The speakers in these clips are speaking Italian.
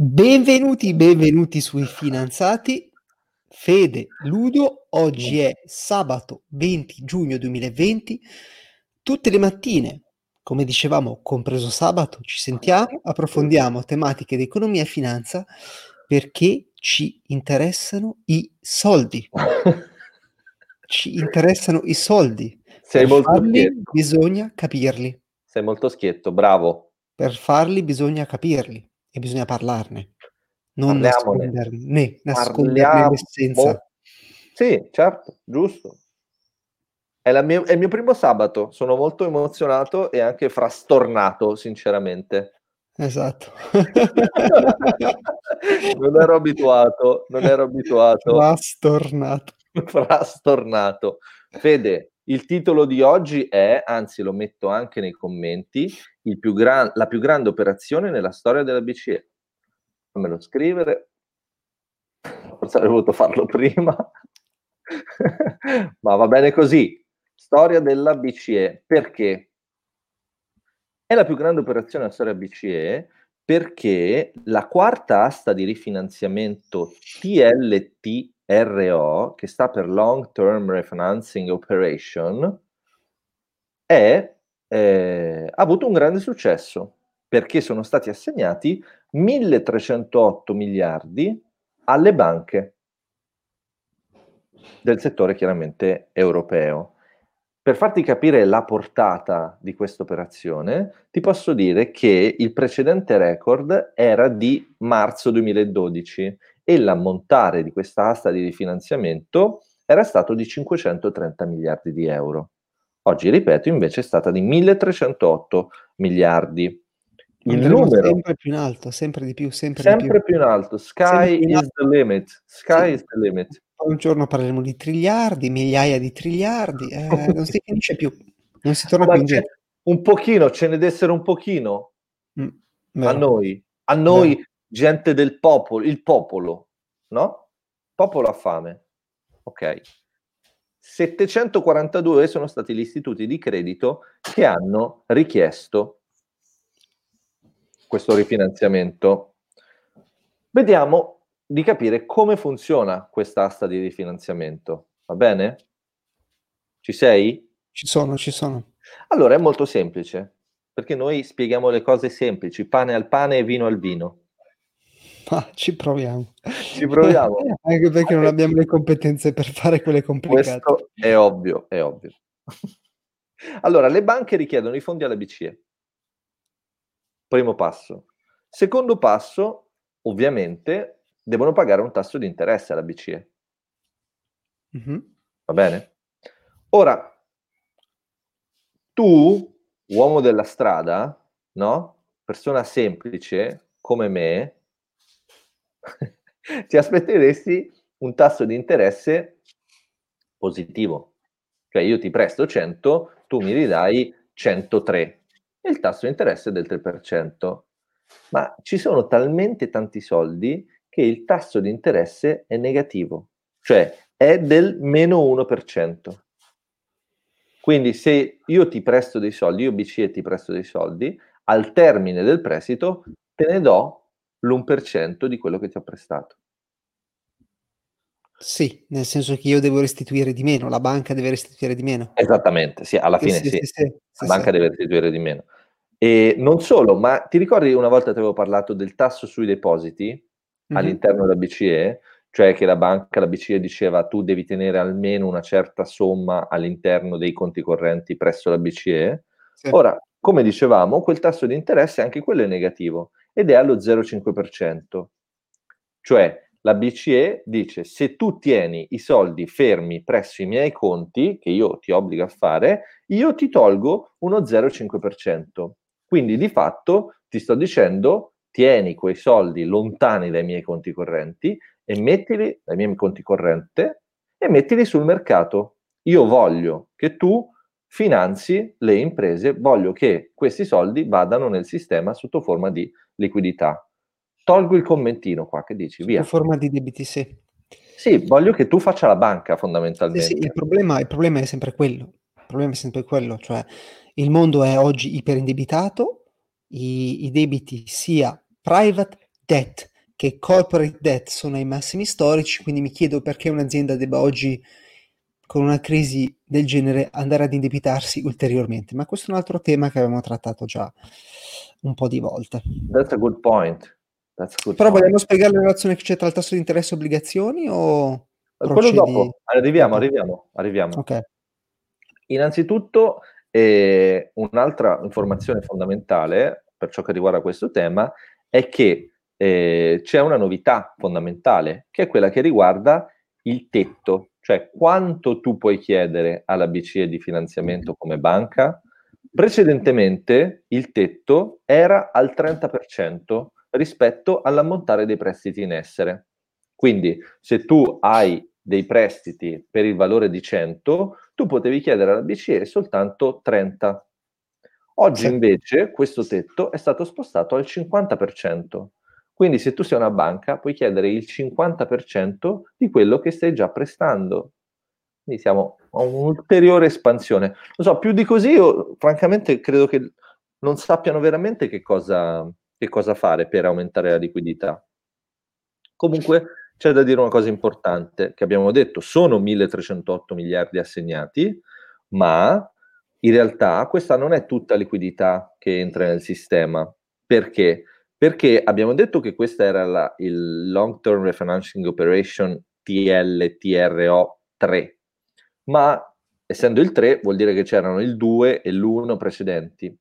Benvenuti, benvenuti sui finanziati. Fede Ludo, oggi è sabato 20 giugno 2020. Tutte le mattine, come dicevamo, compreso sabato, ci sentiamo, approfondiamo tematiche di economia e finanza perché ci interessano i soldi. Ci interessano i soldi. Sei per molto farli schietto. bisogna capirli. Sei molto schietto, bravo. Per farli bisogna capirli e bisogna parlarne. Non Parliamone. nasconderne, nasconderne Parliamo. l'essenza. Sì, certo, giusto. È, la mia- è il mio primo sabato, sono molto emozionato e anche frastornato, sinceramente. Esatto. non ero abituato, non ero abituato. Rastornato. frastornato. Fede, il titolo di oggi è, anzi lo metto anche nei commenti, più gran- la più grande operazione nella storia della BCE. Fammelo scrivere. Forse avrei voluto farlo prima. Ma va bene così. Storia della BCE. Perché? È la più grande operazione nella storia BCE perché la quarta asta di rifinanziamento TLTRO, che sta per Long Term Refinancing Operation, è, eh, ha avuto un grande successo perché sono stati assegnati 1308 miliardi alle banche del settore chiaramente europeo. Per farti capire la portata di questa operazione, ti posso dire che il precedente record era di marzo 2012 e l'ammontare di questa asta di rifinanziamento era stato di 530 miliardi di euro. Oggi, ripeto, invece è stata di 1308 miliardi. Il numero sempre più in alto, sempre di più, sempre, sempre di più. più in alto. Sky in is alto. the limit. Sky Sì. is the limit. Un giorno parleremo di triliardi, migliaia di triliardi, eh, non si finisce più, non si torna Ma più indietro. un pochino, ce ne dessero un pochino Mm, a vero. noi, a noi gente del popolo, il popolo, no? Popolo ha fame. Ok. 742 sono stati gli istituti di credito che hanno richiesto questo rifinanziamento. Vediamo di capire come funziona questa asta di rifinanziamento. Va bene? Ci sei? Ci sono, ci sono. Allora è molto semplice, perché noi spieghiamo le cose semplici, pane al pane e vino al vino. Ma ci proviamo. Ci proviamo. Anche perché non abbiamo le competenze per fare quelle complicate. Questo è ovvio, è ovvio. Allora, le banche richiedono i fondi alla BCE. Primo passo. Secondo passo, ovviamente, devono pagare un tasso di interesse alla BCE. Mhm. Va bene? Ora, tu, uomo della strada, no? Persona semplice come me, ti aspetteresti un tasso di interesse positivo. Cioè io ti presto 100, tu mi ridai 103 e il tasso di interesse è del 3%. Ma ci sono talmente tanti soldi che il tasso di interesse è negativo, cioè è del meno 1%. Quindi se io ti presto dei soldi, io BCE ti presto dei soldi, al termine del prestito te ne do l'1% di quello che ti ho prestato. Sì, nel senso che io devo restituire di meno, la banca deve restituire di meno. Esattamente, sì, alla fine sì, sì, sì, la banca deve restituire di meno. E non solo, ma ti ricordi una volta ti avevo parlato del tasso sui depositi Mhm. all'interno della BCE? Cioè che la banca, la BCE diceva tu devi tenere almeno una certa somma all'interno dei conti correnti presso la BCE. Ora, come dicevamo, quel tasso di interesse anche quello è negativo ed è allo 0,5%. Cioè la BCE dice se tu tieni i soldi fermi presso i miei conti, che io ti obbligo a fare, io ti tolgo uno 0,5%. Quindi di fatto ti sto dicendo tieni quei soldi lontani dai miei conti correnti e mettili dai miei conti corrente e mettili sul mercato. Io voglio che tu finanzi le imprese, voglio che questi soldi vadano nel sistema sotto forma di liquidità. Tolgo il commentino qua che dici, via. Sotto forma di debiti, sì. Sì, voglio che tu faccia la banca Sì, fondamentalmente. sì, il problema, il problema è sempre quello. Il problema è sempre quello, cioè il mondo è oggi iperindebitato, i, i debiti sia private debt che corporate debt sono ai massimi storici, quindi mi chiedo perché un'azienda debba oggi, con una crisi del genere, andare ad indebitarsi ulteriormente. Ma questo è un altro tema che abbiamo trattato già un po' di volte. That's a good point. That's a good Però point. vogliamo spiegare la relazione che c'è tra il tasso di interesse e obbligazioni o Quello procedi? dopo, arriviamo, dopo? arriviamo, arriviamo. Ok. Innanzitutto, eh, un'altra informazione fondamentale per ciò che riguarda questo tema è che eh, c'è una novità fondamentale, che è quella che riguarda il tetto, cioè quanto tu puoi chiedere alla BCE di finanziamento come banca. Precedentemente il tetto era al 30% rispetto all'ammontare dei prestiti in essere. Quindi se tu hai dei prestiti per il valore di 100, tu potevi chiedere alla BCE soltanto 30. Oggi invece questo tetto è stato spostato al 50%. Quindi se tu sei una banca puoi chiedere il 50% di quello che stai già prestando. Quindi siamo a un'ulteriore espansione. Lo so, più di così io francamente credo che non sappiano veramente che cosa, che cosa fare per aumentare la liquidità. Comunque c'è da dire una cosa importante che abbiamo detto, sono 1308 miliardi assegnati, ma in realtà questa non è tutta liquidità che entra nel sistema. Perché? Perché abbiamo detto che questa era la, il Long Term Refinancing Operation TLTRO 3, ma essendo il 3 vuol dire che c'erano il 2 e l'1 precedenti.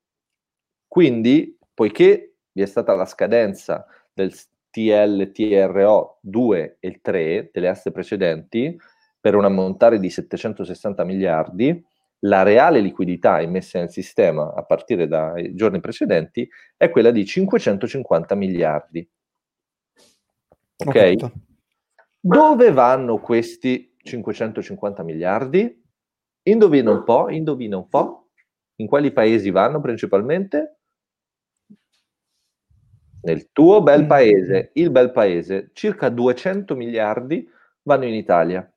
Quindi, poiché vi è stata la scadenza del TLTRO 2 e il 3 delle aste precedenti per un ammontare di 760 miliardi, la reale liquidità immessa nel sistema a partire dai giorni precedenti è quella di 550 miliardi. Ok? Dove vanno questi 550 miliardi? Indovina un po', indovina un po'. In quali paesi vanno principalmente? Nel tuo bel Mm. paese, il bel paese, circa 200 miliardi vanno in Italia.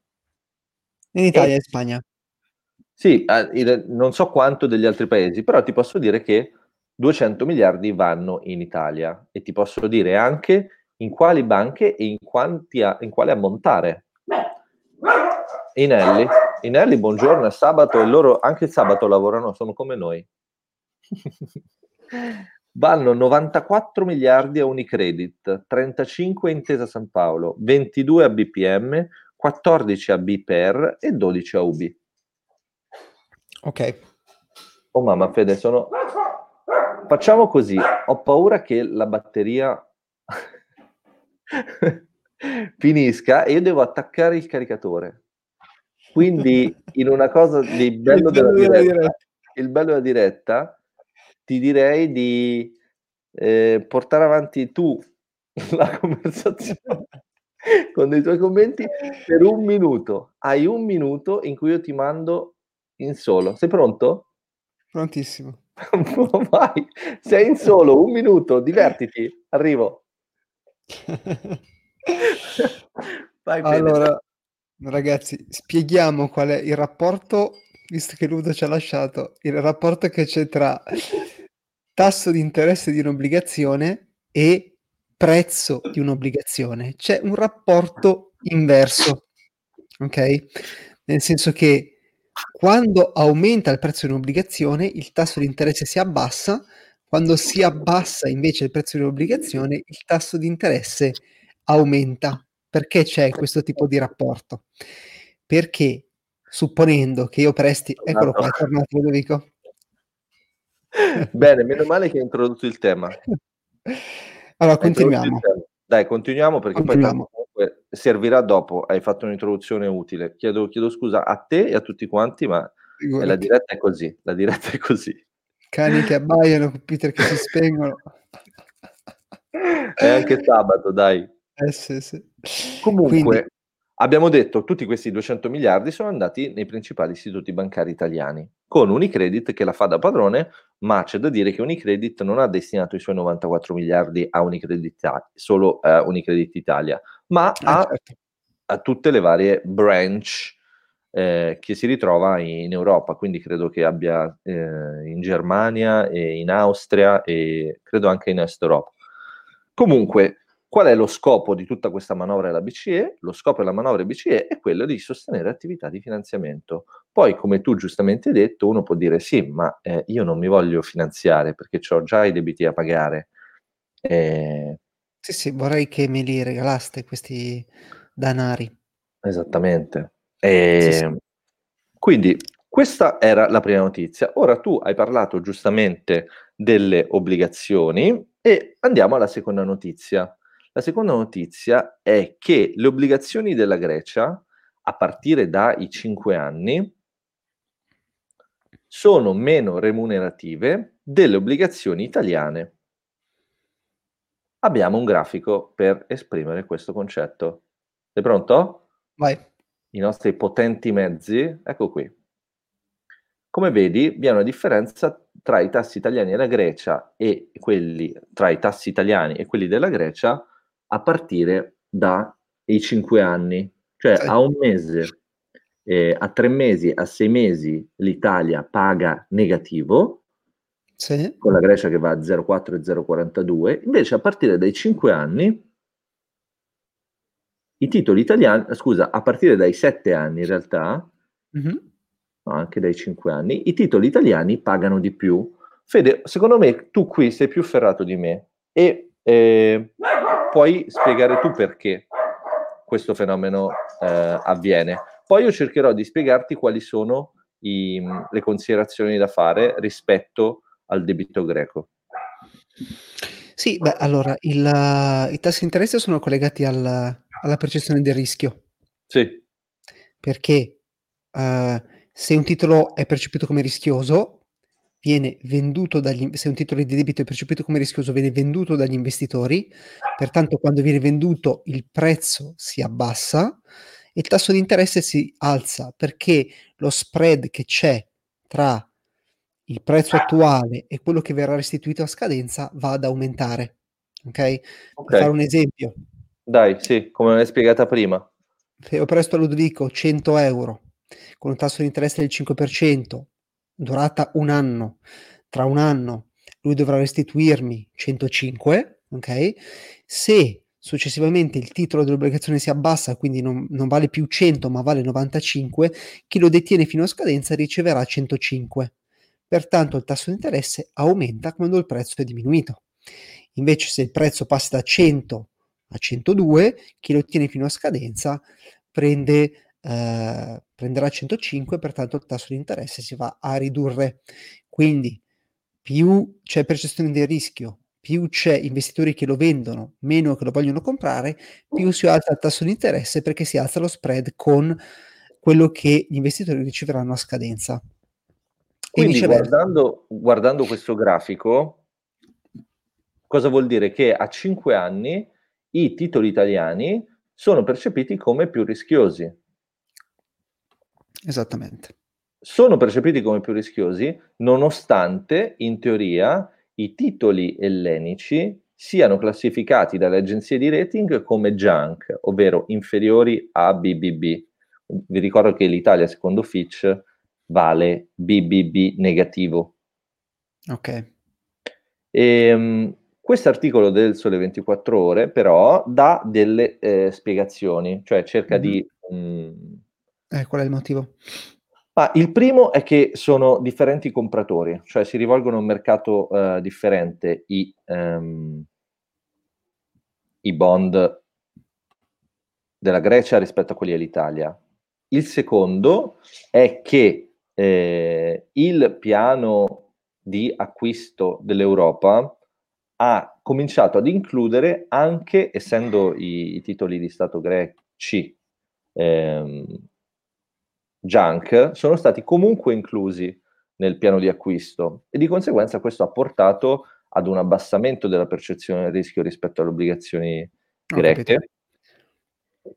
In Italia E- e Spagna. Sì, non so quanto degli altri paesi, però ti posso dire che 200 miliardi vanno in Italia e ti posso dire anche in quali banche e in, quanti in quale ammontare. Inelli, Inelli, buongiorno, è sabato e loro anche il sabato lavorano, sono come noi. Vanno 94 miliardi a Unicredit, 35 a Intesa San Paolo, 22 a BPM, 14 a BPR e 12 a UB. Ok. Oh mamma Fede, sono... Facciamo così, ho paura che la batteria finisca e io devo attaccare il caricatore. Quindi in una cosa di bello, Il bello della, diretta, diretta. il bello della diretta, ti direi di eh, portare avanti tu la conversazione con dei tuoi commenti per un minuto. Hai un minuto in cui io ti mando in solo. Sei pronto? Prontissimo. Vai, sei in solo, un minuto, divertiti, arrivo. Vai. Allora, ragazzi, spieghiamo qual è il rapporto, visto che Ludo ci ha lasciato, il rapporto che c'è tra tasso di interesse di un'obbligazione e prezzo di un'obbligazione. C'è un rapporto inverso, ok? Nel senso che quando aumenta il prezzo di un'obbligazione, il tasso di interesse si abbassa, quando si abbassa invece il prezzo di un'obbligazione, il tasso di interesse aumenta. Perché c'è questo tipo di rapporto? Perché supponendo che io presti, eccolo qua, è tornato Ludovico. Bene, meno male che hai introdotto il tema. Allora, continuiamo. tema. Dai, continuiamo perché Continuiamo. poi comunque servirà dopo. Hai fatto un'introduzione utile. Chiedo, chiedo scusa a te e a tutti quanti, ma la diretta è così. La diretta è così. Cani che abbaiano, computer che si spengono. È anche sabato, dai. Eh, sì, sì. Comunque, Quindi, abbiamo detto tutti questi 200 miliardi sono andati nei principali istituti bancari italiani, con Unicredit che la fa da padrone, ma c'è da dire che Unicredit non ha destinato i suoi 94 miliardi a Unicredit solo a Unicredit Italia, ma eh, a, certo. a tutte le varie branch eh, che si ritrova in Europa, quindi credo che abbia eh, in Germania e in Austria e credo anche in Est Europa. Comunque, qual è lo scopo di tutta questa manovra della BCE? Lo scopo della manovra BCE è quello di sostenere attività di finanziamento. Poi, come tu giustamente hai detto, uno può dire sì, ma eh, io non mi voglio finanziare perché ho già i debiti da pagare. Eh... Sì, sì, vorrei che me li regalaste questi danari. Esattamente. E... Sì, sì. Quindi questa era la prima notizia. Ora tu hai parlato giustamente delle obbligazioni e andiamo alla seconda notizia. La seconda notizia è che le obbligazioni della Grecia, a partire dai 5 anni, sono meno remunerative delle obbligazioni italiane. Abbiamo un grafico per esprimere questo concetto. Sei pronto? Vai. I nostri potenti mezzi, ecco qui. Come vedi, vi è una differenza tra i tassi italiani della Grecia e quelli tra i tassi italiani e quelli della Grecia a partire dai 5 anni, cioè sì. a un mese, eh, a tre mesi, a sei mesi l'Italia paga negativo, sì. con la Grecia che va a 0,4 e 0,42, invece a partire dai 5 anni i titoli italiani, scusa, a partire dai 7 anni in realtà, mm-hmm anche dai 5 anni, i titoli italiani pagano di più. Fede, secondo me tu qui sei più ferrato di me e eh, puoi spiegare tu perché questo fenomeno eh, avviene. Poi io cercherò di spiegarti quali sono i, le considerazioni da fare rispetto al debito greco. Sì, beh, allora il, i tassi di interesse sono collegati al, alla percezione del rischio. Sì. Perché uh, se un titolo è percepito come rischioso, viene venduto dagli se un titolo di debito è percepito come rischioso, viene venduto dagli investitori, pertanto quando viene venduto il prezzo si abbassa e il tasso di interesse si alza perché lo spread che c'è tra il prezzo attuale e quello che verrà restituito a scadenza va ad aumentare. Ok? okay. Per fare un esempio. Dai, sì, come l'hai spiegata prima. Se io presto a Ludovico 100 euro con un tasso di interesse del 5%, durata un anno, tra un anno lui dovrà restituirmi 105, ok? Se successivamente il titolo dell'obbligazione si abbassa, quindi non, non, vale più 100 ma vale 95, chi lo detiene fino a scadenza riceverà 105. Pertanto il tasso di interesse aumenta quando il prezzo è diminuito. Invece se il prezzo passa da 100 a 102, chi lo ottiene fino a scadenza prende eh, prenderà 105, pertanto il tasso di interesse si va a ridurre. Quindi più c'è percezione del rischio, più c'è investitori che lo vendono, meno che lo vogliono comprare, più si alza il tasso di interesse perché si alza lo spread con quello che gli investitori riceveranno a scadenza. Quindi guardando, guardando questo grafico, cosa vuol dire? Che a 5 anni i titoli italiani sono percepiti come più rischiosi. Esattamente. Sono percepiti come più rischiosi, nonostante in teoria i titoli ellenici siano classificati dalle agenzie di rating come junk, ovvero inferiori a BBB. Vi ricordo che l'Italia, secondo Fitch, vale BBB negativo. Ok. E, um, questo articolo del Sole 24 Ore, però, dà delle eh, spiegazioni, cioè cerca mm-hmm. di um, eh, qual è il motivo? Ah, il primo è che sono differenti compratori, cioè si rivolgono a un mercato uh, differente i, um, i bond della Grecia rispetto a quelli dell'Italia. Il secondo è che eh, il piano di acquisto dell'Europa ha cominciato ad includere anche, essendo i, i titoli di Stato greci ehm, junk sono stati comunque inclusi nel piano di acquisto e di conseguenza questo ha portato ad un abbassamento della percezione del rischio rispetto alle obbligazioni greche.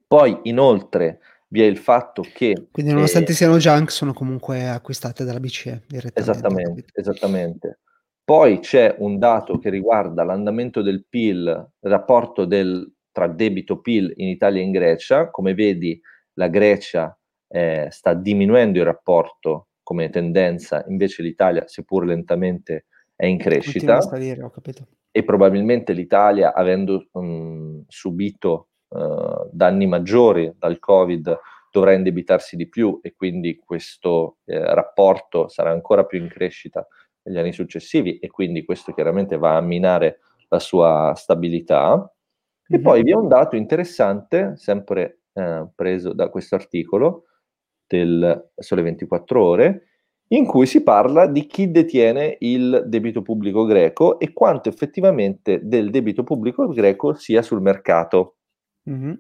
Poi inoltre vi è il fatto che... Quindi nonostante eh, siano junk sono comunque acquistate dalla BCE direttamente. Esattamente, esattamente. Poi c'è un dato che riguarda l'andamento del PIL, il rapporto del, tra debito PIL in Italia e in Grecia. Come vedi la Grecia eh, sta diminuendo il rapporto come tendenza, invece l'Italia, seppur lentamente, è in crescita. Salire, e probabilmente l'Italia, avendo um, subito eh, danni maggiori dal Covid dovrà indebitarsi di più e quindi questo eh, rapporto sarà ancora più in crescita negli anni successivi e quindi questo chiaramente va a minare la sua stabilità. E poi vi è un dato interessante, sempre eh, preso da questo articolo del Sole 24 Ore, in cui si parla di chi detiene il debito pubblico greco e quanto effettivamente del debito pubblico greco sia sul mercato. Mm-hmm.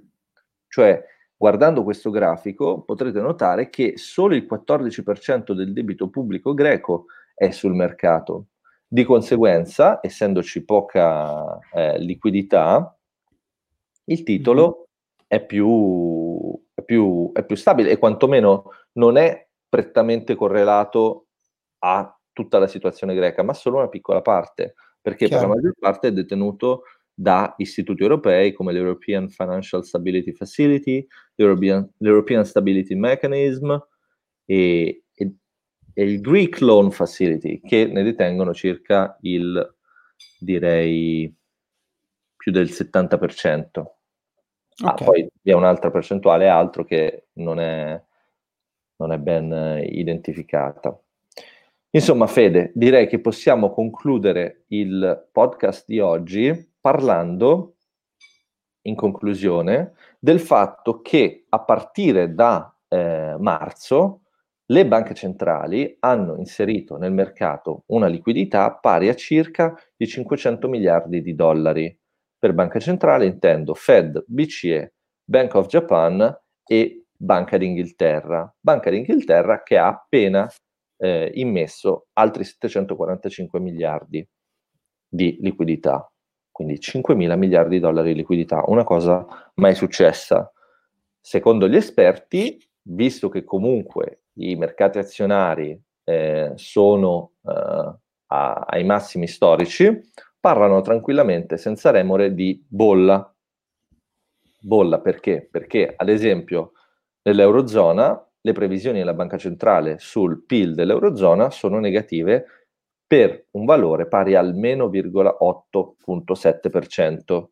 Cioè, guardando questo grafico, potrete notare che solo il 14% del debito pubblico greco è sul mercato. Di conseguenza, essendoci poca eh, liquidità, il titolo mm-hmm. è, più, è, più, è più stabile e quantomeno non è prettamente correlato a tutta la situazione greca, ma solo una piccola parte, perché Chiaro. per la maggior parte è detenuto da istituti europei come l'European Financial Stability Facility, l'European, l'European Stability Mechanism e, e, e, il Greek Loan Facility, che ne detengono circa il, direi, più del 70%. Ah, okay. Ah, poi vi è un'altra percentuale, altro che non è non è ben identificata. Insomma, Fede, direi che possiamo concludere il podcast di oggi parlando, in conclusione, del fatto che a partire da eh, marzo le banche centrali hanno inserito nel mercato una liquidità pari a circa di 500 miliardi di dollari. Per banca centrale intendo Fed, BCE, Bank of Japan e Banca d'Inghilterra. Banca d'Inghilterra che ha appena eh, immesso altri 745 miliardi di liquidità, quindi 5 mila miliardi di dollari di liquidità, una cosa mai successa. Secondo gli esperti, visto che comunque i mercati azionari eh, sono eh, a, ai massimi storici, parlano tranquillamente, senza remore, di bolla. Bolla perché? Perché, ad esempio, Nell'Eurozona le previsioni della Banca Centrale sul PIL dell'Eurozona sono negative per un valore pari al meno 8,7%.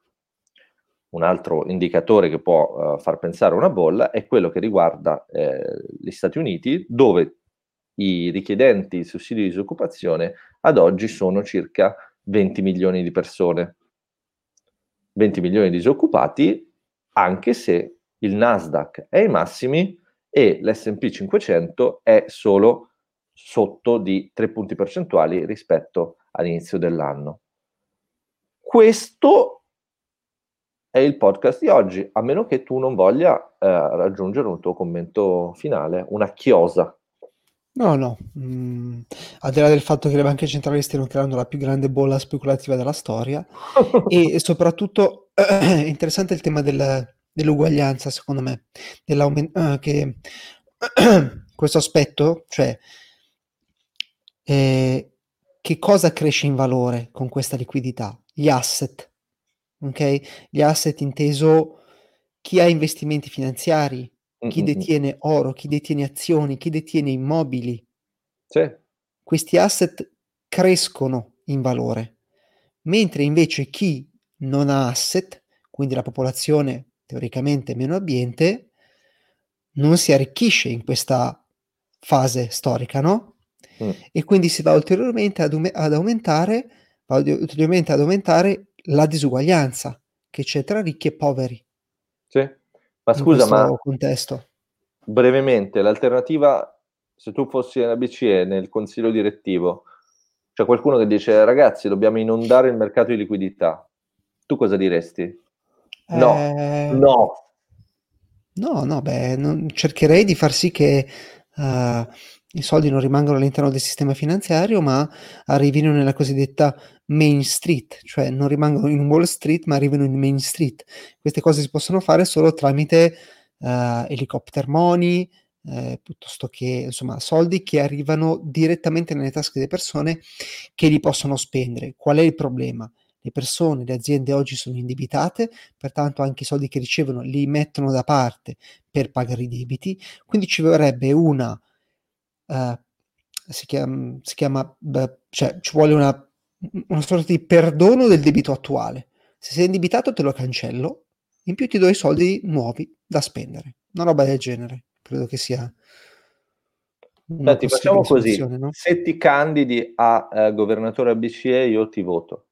Un altro indicatore che può uh, far pensare a una bolla è quello che riguarda eh, gli Stati Uniti, dove i richiedenti sussidi di disoccupazione ad oggi sono circa 20 milioni di persone. 20 milioni di disoccupati, anche se il Nasdaq è ai massimi e l'S&P 500 è solo sotto di 3 punti percentuali rispetto all'inizio dell'anno. Questo è il podcast di oggi, a meno che tu non voglia eh, raggiungere un tuo commento finale, una chiosa. No, no, mm, al di là del fatto che le banche centrali stiano creando la più grande bolla speculativa della storia e, soprattutto è interessante il tema del, dell'uguaglianza, secondo me, uh, che questo aspetto, cioè eh, che cosa cresce in valore con questa liquidità? Gli asset, ok? Gli asset inteso chi ha investimenti finanziari, chi detiene oro, chi detiene azioni, chi detiene immobili. Sì. Questi asset crescono in valore, mentre invece chi non ha asset, quindi la popolazione teoricamente meno abbiente, non si arricchisce in questa fase storica, no? Mm. E quindi si va ulteriormente ad, um- ad aumentare, va ulteriormente ad aumentare la disuguaglianza che c'è tra ricchi e poveri. Sì. Ma scusa, ma contesto. brevemente, l'alternativa, se tu fossi nella BCE, nel consiglio direttivo, c'è qualcuno che dice ragazzi dobbiamo inondare il mercato di liquidità, tu cosa diresti? No, eh... no. No, no, beh, non, cercherei di far sì che uh, i soldi non rimangano all'interno del sistema finanziario, ma arrivino nella cosiddetta Main Street, cioè non rimangono in Wall Street, ma arrivano in Main Street. Queste cose si possono fare solo tramite uh, helicopter money, eh, piuttosto che insomma soldi che arrivano direttamente nelle tasche delle persone che li possono spendere. Qual è il problema? le persone, le aziende oggi sono indebitate, pertanto anche i soldi che ricevono li mettono da parte per pagare i debiti, quindi ci vorrebbe una, uh, si chiama, si chiama beh, cioè ci vuole una, una sorta di perdono del debito attuale. Se sei indebitato te lo cancello, in più ti do i soldi nuovi da spendere. Una roba del genere, credo che sia. Senti, facciamo così: no? se ti candidi a eh, governatore BCE, io ti voto.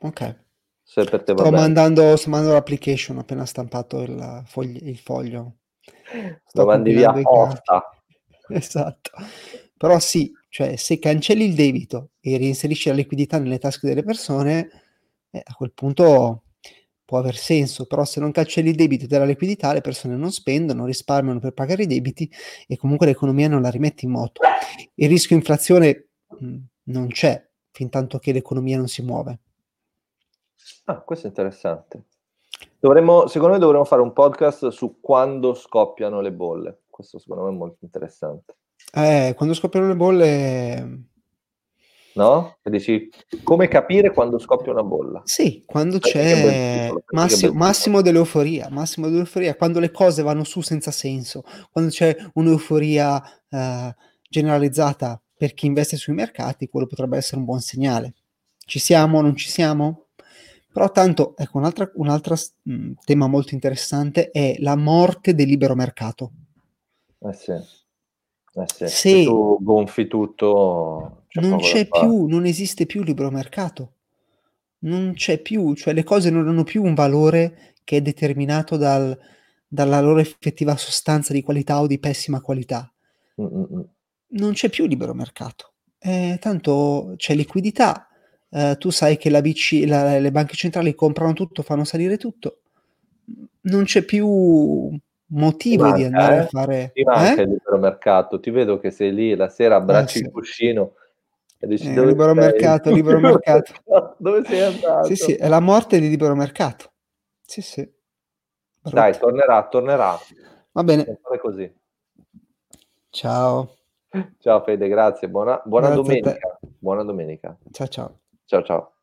Ok. Se per te sto, mandando, sto mandando l'application appena stampato il, fogli, il foglio. Sto Lo mandi via posta. Esatto. Però sì, cioè se cancelli il debito e reinserisci la liquidità nelle tasche delle persone, eh, a quel punto può aver senso, però se non cancelli il debito della liquidità le persone non spendono, risparmiano per pagare i debiti e comunque l'economia non la rimetti in moto. Il rischio inflazione mh, non c'è fin tanto che l'economia non si muove. Ah, questo è interessante. Dovremmo, secondo me dovremmo fare un podcast su quando scoppiano le bolle. Questo secondo me è molto interessante. Eh, quando scoppiano le bolle... No? E dici, come capire quando scoppia una bolla? Sì, quando c'è massimo, massimo dell'euforia, massimo dell'euforia, quando le cose vanno su senza senso, quando c'è un'euforia eh, generalizzata per chi investe sui mercati, quello potrebbe essere un buon segnale. Ci siamo, non ci siamo? Però tanto, ecco, un altro mm, tema molto interessante è la morte del libero mercato. Eh sì. Eh sì. Se tu gonfi tutto... C'è non c'è più, non esiste più libero mercato. Non c'è più, cioè le cose non hanno più un valore che è determinato dal, dalla loro effettiva sostanza di qualità o di pessima qualità. Mm-mm. Non c'è più libero mercato. Eh, tanto c'è liquidità, eh, tu sai che la BC, la, le banche centrali comprano tutto, fanno salire tutto, non c'è più motivo manca, di andare eh? a fare... Ti manca eh? il libero mercato, ti vedo che sei lì la sera, abbracci ah, il cuscino e dici... Eh, libero sei? mercato, libero mercato. dove sei andato? Sì, sì, è la morte di libero mercato. Sì, sì. Brutto. Dai, tornerà, tornerà. Va bene. così. Ciao. Ciao Fede, grazie. Buona, buona grazie domenica. Buona domenica. Ciao ciao. Ciao ciao.